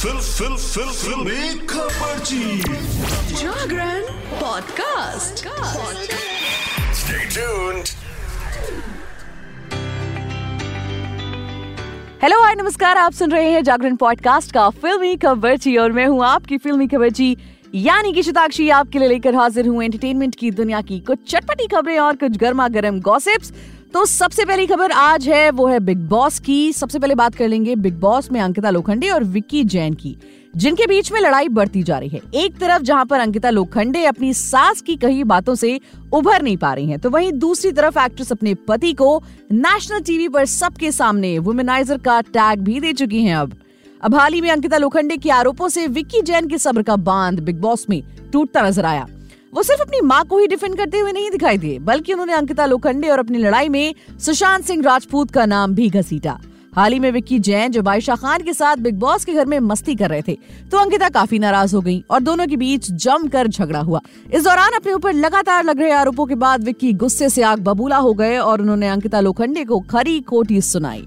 Fill फिल फिल फिल। खबरची Jagran podcast. Stay tuned. Hello hi नमस्कार आप सुन रहे हैं जागरण पॉडकास्ट का फिल्मी खबरची और मैं हूँ आपकी फिल्मी खबरची यानी कि शताक्षी आपके लिए लेकर हाजिर हूँ एंटरटेनमेंट की दुनिया की कुछ चटपटी खबरें और कुछ गर्मा गर्म गॉसिप्स तो सबसे पहली खबर आज है वो है बिग बॉस की। सबसे पहले बात कर लेंगे बिग बॉस में अंकिता लोखंडे और विक्की जैन की जिनके बीच में लड़ाई बढ़ती जा रही है। एक तरफ़ जहाँ पर अंकिता लोखंडे अपनी सास की कही बातों से उभर नहीं पा रही हैं, तो वहीं दूसरी तरफ़ एक्ट्रेस अपने पति को नेशनल टीवी पर सबके सामने वुमेनाइजर का टैग भी दे चुकी हैं अब। अब हाल ही में अंकिता लोखंडे के आरोपों से विक्की जैन के सब्र का बाँध बिग बॉस में टूटता नज़र आया। वो सिर्फ़ अपनी माँ को ही डिफेंड करते हुए नहीं दिखाई दिए, बल्कि उन्होंने अंकिता लोखंडे और अपनी लड़ाई में सुशांत सिंह राजपूत का नाम भी घसीटा। हाल ही में विक्की जैन जब आयशा खान के साथ बिग बॉस के घर में मस्ती कर रहे थे तो अंकिता काफ़ी नाराज़ हो गई और दोनों के बीच जमकर झगड़ा हुआ। इस दौरान अपने ऊपर लगातार लग रहे आरोपों के बाद विक्की गुस्से से आग बबूला हो गए और उन्होंने अंकिता लोखंडे को खरी खोटी सुनाई।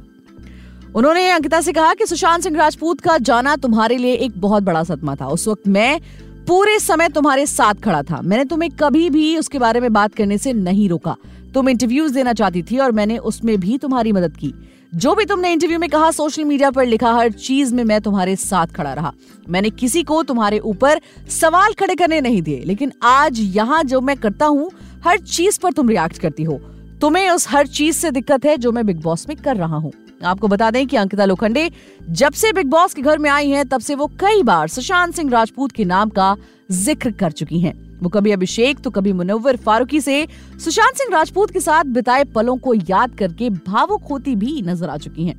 उन्होंने अंकिता से कहा कि सुशांत सिंह राजपूत का जाना तुम्हारे लिए एक बहुत बड़ा सदमा था। उस वक्त मैं पूरे समय तुम्हारे साथ खड़ा था। मैंने तुम्हें कभी भी उसके बारे में बात करने से नहीं रोका। तुम इंटरव्यूज़ देना चाहती थी और मैंने उसमें भी तुम्हारी मदद की। जो भी तुमने इंटरव्यू में कहा सोशल मीडिया पर लिखा, हर चीज़ में मैं तुम्हारे साथ खड़ा रहा। मैंने किसी को तुम्हारे ऊपर सवाल खड़े करने नहीं दिए, लेकिन आज यहाँ जो मैं करता हूँ, हर चीज़ पर तुम रिएक्ट करती हो। तुम्हें उस हर चीज़ से दिक्कत है जो मैं बिग बॉस में कर रहा हूँ। आपको बता दें कि अंकिता लोखंडे जब से बिग बॉस के घर में आई हैं तब से वो कई बार सुशांत सिंह राजपूत के नाम का ज़िक्र कर चुकी हैं। वो कभी अभिषेक तो कभी मुनव्वर फारूकी से सुशांत सिंह राजपूत के साथ बिताए पलों को याद करके भावुक होती भी नज़र आ चुकी हैं।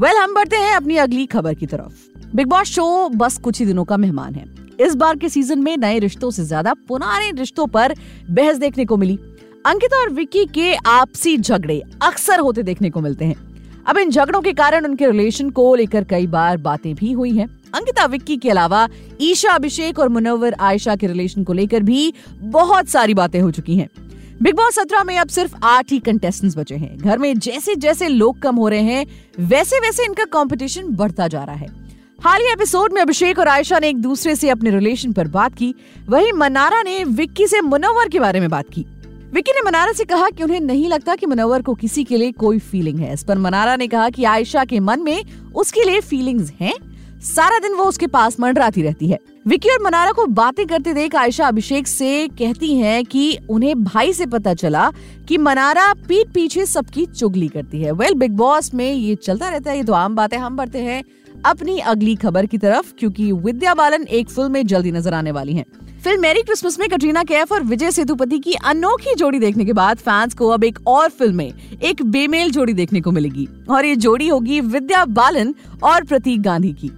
वेल well, हम बढ़ते हैं अपनी अगली खबर की तरफ़। बिग बॉस शो बस कुछ ही दिनों का मेहमान है। इस बार के सीज़न में नए रिश्तों से ज़्यादा पुराने रिश्तों पर बहस देखने को मिली। अंकिता और विक्की के आपसी झगड़े अक्सर होते देखने को मिलते हैं। अब इन झगड़ों के कारण उनके रिलेशन को लेकर कई बार बातें भी हुई हैं। अंकिता विक्की के अलावा ईशा अभिषेक और मुनव्वर आयशा के रिलेशन को लेकर भी बहुत सारी बातें हो चुकी हैं। बिग बॉस सत्रह में अब सिर्फ़ आठ ही कंटेस्टेंट्स बचे हैं। घर में जैसे जैसे लोग कम हो रहे हैं वैसे वैसे इनका कंपटीशन बढ़ता जा रहा है। हालिया एपिसोड में अभिषेक और आयशा ने एक दूसरे से अपने रिलेशन पर बात की। वहीं मनारा ने विक्की से मुनव्वर के बारे में बात की। विक्की ने मनारा से कहा कि उन्हें नहीं लगता कि मुनव्वर को किसी के लिए कोई फीलिंग है। इस पर मनारा ने कहा कि आयशा के मन में उसके लिए फीलिंग्स हैं। सारा दिन वो उसके पास मंडराती रहती है। विक्की और मनारा को बातें करते देख आयशा अभिषेक से कहती हैं कि उन्हें भाई से पता चला कि मनारा पीठ पीछे सबकी चुगली करती है। वेल बिग बॉस में ये चलता रहता है, ये तो आम बात हम बढ़ते हैं। अपनी अगली खबर की तरफ़, क्योंकि विद्या बालन एक फ़िल्म में जल्दी नज़र आने वाली हैं। फ़िल्म मेरी क्रिसमस में कटरीना कैफ और विजय सेतुपति की अनोखी जोड़ी देखने के बाद फैंस को अब एक और फ़िल्म में एक बेमेल जोड़ी देखने को मिलेगी। और ये जोड़ी होगी विद्या बालन और प्रतीक गांधी की।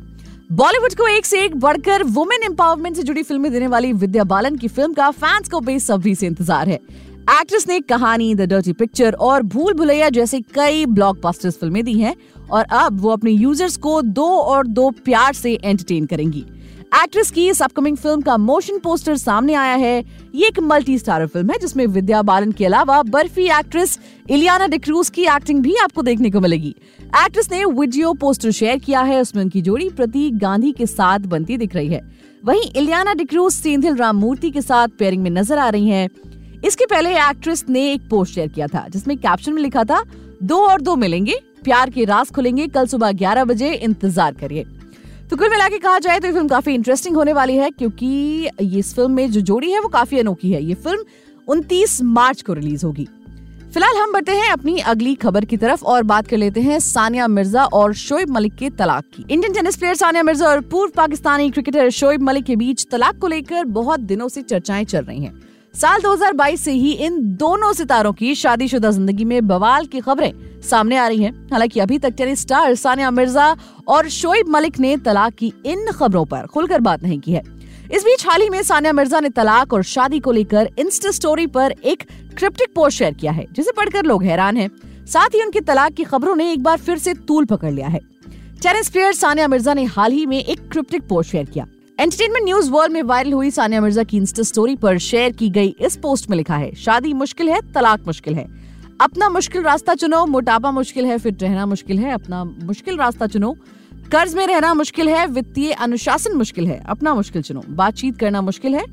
बॉलीवुड को एक से एक बढ़कर वुमेन एम्पावरमेंट से जुड़ी फ़िल्में देने वाली विद्या बालन की फ़िल्म का फैंस को बेसब्री से इंतज़ार है। एक्ट्रेस ने कहानी, द डर्टी पिक्चर और भूल भुलैया जैसे कई ब्लॉकबस्टर्स फ़िल्में दी हैं और अब वो अपने यूज़र्स को दो और दो प्यार से एंटरटेन करेंगी। एक्ट्रेस की इस अपकमिंग फ़िल्म का मोशन पोस्टर सामने आया है। ये एक मल्टी स्टारर फ़िल्म है, जिसमें विद्या बालन के अलावा बर्फ़ी एक्ट्रेस इलियाना डिक्रूज की एक्टिंग भी आपको देखने को मिलेगी। एक्ट्रेस ने वीडियो पोस्टर शेयर किया है, उसमें उनकी जोड़ी प्रतीक गांधी के साथ बनती दिख रही है। वहीं इलियाना डिक्रूज सेंथिल राम मूर्ति के साथ पेयरिंग में नज़र आ रही है। इसके पहले एक्ट्रेस ने एक पोस्ट शेयर किया था, जिसमें कैप्शन में लिखा था, दो और दो मिलेंगे, प्यार के रास खुलेंगे, कल सुबह ग्यारह बजे इंतज़ार करिए। तो कुल मिला के कहा जाए तो ये फ़िल्म काफ़ी इंटरेस्टिंग होने वाली है, क्योंकि ये इस फ़िल्म में जो जोड़ी है वो काफ़ी अनोखी है। ये फ़िल्म 29 मार्च को रिलीज़ होगी। फ़िलहाल हम बढ़ते हैं अपनी अगली खबर की तरफ़ और बात कर लेते हैं सानिया मिर्ज़ा और शोएब मलिक के तलाक की। Indian tennis player Sania Mirza और पूर्व पाकिस्तानी क्रिकेटर शोएब मलिक के बीच तलाक को लेकर बहुत दिनों से चर्चाएँ चल रही हैं। साल 2022 से ही इन दोनों सितारों की शादीशुदा ज़िंदगी में बवाल की खबरें सामने आ रही हैं। हालाँकि अभी तक टेनिस स्टार सानिया मिर्ज़ा और शोएब मलिक ने तलाक की इन खबरों पर खुलकर बात नहीं की है। इस बीच हाल ही में सानिया मिर्ज़ा ने तलाक और शादी को लेकर इंस्टा स्टोरी पर एक क्रिप्टिक पोस्ट शेयर किया है, जिसे पढ़कर लोग हैरान हैं। साथ ही उनकी तलाक की खबरों ने एक बार फिर से तूल पकड़ लिया है। टेनिस प्लेयर सानिया मिर्ज़ा ने हाल ही में एक क्रिप्टिक पोस्ट शेयर किया। एंटरटेनमेंट न्यूज़ वर्ल्ड में वायरल हुई सानिया मिर्ज़ा की इंस्टा स्टोरी पर शेयर की गई। इस पोस्ट में लिखा है, शादी मुश्किल है, तलाक मुश्किल है। अपना मुश्किल रास्ता चुनो, मोटापा मुश्किल है फिट रहना मुश्किल है। अपना मुश्किल रास्ता चुनो, कर्ज में रहना मुश्किल है, वित्तीय अनुशासन मुश्किल है। अपना मुश्किल चुनो, बातचीत करना मुश्किल है,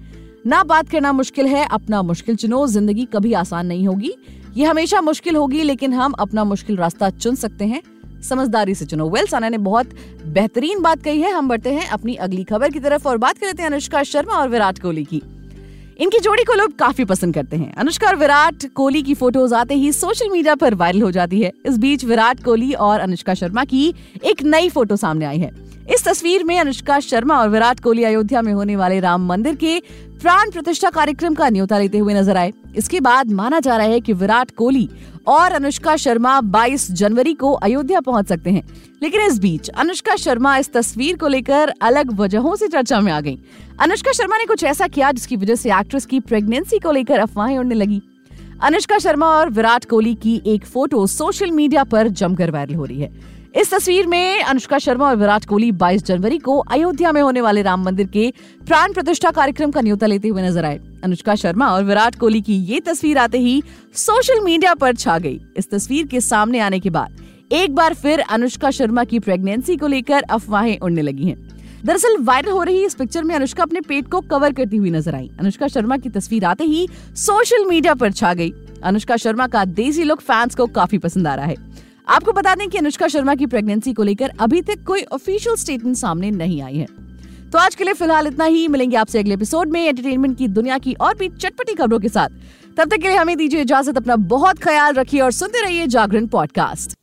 ना बात करना मुश्किल है, अपना मुश्किल चुनो। ज़िंदगी कभी आसान नहीं होगी, ये हमेशा मुश्किल होगी, लेकिन हम अपना मुश्किल रास्ता चुन सकते हैं। समझदारी से चुनो। वेल साना ने बहुत बेहतरीन बात कही है। हम बढ़ते हैं अपनी अगली खबर की तरफ़ और बात करते हैं अनुष्का शर्मा और विराट कोहली की। इनकी जोड़ी को लोग काफ़ी पसंद करते हैं। अनुष्का और विराट कोहली की फ़ोटोज़ आते ही सोशल मीडिया पर वायरल हो जाती है। इस बीच विराट कोहली और अनुष्का शर्मा की एक नई फ़ोटो सामने आई है। इस तस्वीर में अनुष्का शर्मा और विराट कोहली अयोध्या में होने वाले राम मंदिर के प्राण प्रतिष्ठा कार्यक्रम का न्योता लेते हुए नज़र आए। इसके बाद माना जा रहा है कि विराट कोहली और अनुष्का शर्मा 22 जनवरी को अयोध्या पहुँच सकते हैं। लेकिन इस बीच अनुष्का शर्मा इस तस्वीर को लेकर अलग वजहों से चर्चा में आ गई। अनुष्का शर्मा ने कुछ ऐसा किया जिसकी वजह से एक्ट्रेस की प्रेगनेंसी को लेकर अफवाहें उड़ने लगी। अनुष्का शर्मा और विराट कोहली की एक फ़ोटो सोशल मीडिया पर जमकर वायरल हो रही है। इस तस्वीर में अनुष्का शर्मा और विराट कोहली 22 जनवरी को अयोध्या में होने वाले राम मंदिर के प्राण प्रतिष्ठा कार्यक्रम का न्योता लेते हुए नज़र आए। अनुष्का शर्मा और विराट कोहली की ये तस्वीर आते ही सोशल मीडिया पर छा गई। इस तस्वीर के सामने आने के बाद एक बार फिर अनुष्का शर्मा की प्रेगनेंसी को लेकर अफवाहें उड़ने लगी हैं। दरअसल वायरल हो रही इस पिक्चर में अनुष्का अपने पेट को कवर करती हुई नज़र आई। अनुष्का शर्मा की तस्वीर आते ही सोशल मीडिया पर छा गई। अनुष्का शर्मा का देसी लुक फैंस को काफ़ी पसंद आ रहा है। आपको बता दें कि अनुष्का शर्मा की प्रेगनेंसी को लेकर अभी तक कोई ऑफिशियल स्टेटमेंट सामने नहीं आई है। तो आज के लिए फ़िलहाल इतना ही। मिलेंगे आपसे अगले एपिसोड में एंटरटेनमेंट की दुनिया की और भी चटपटी खबरों के साथ। तब तक के लिए हमें दीजिए इजाज़त, अपना बहुत ख्याल रखिए और सुनते रहिए जागरण पॉडकास्ट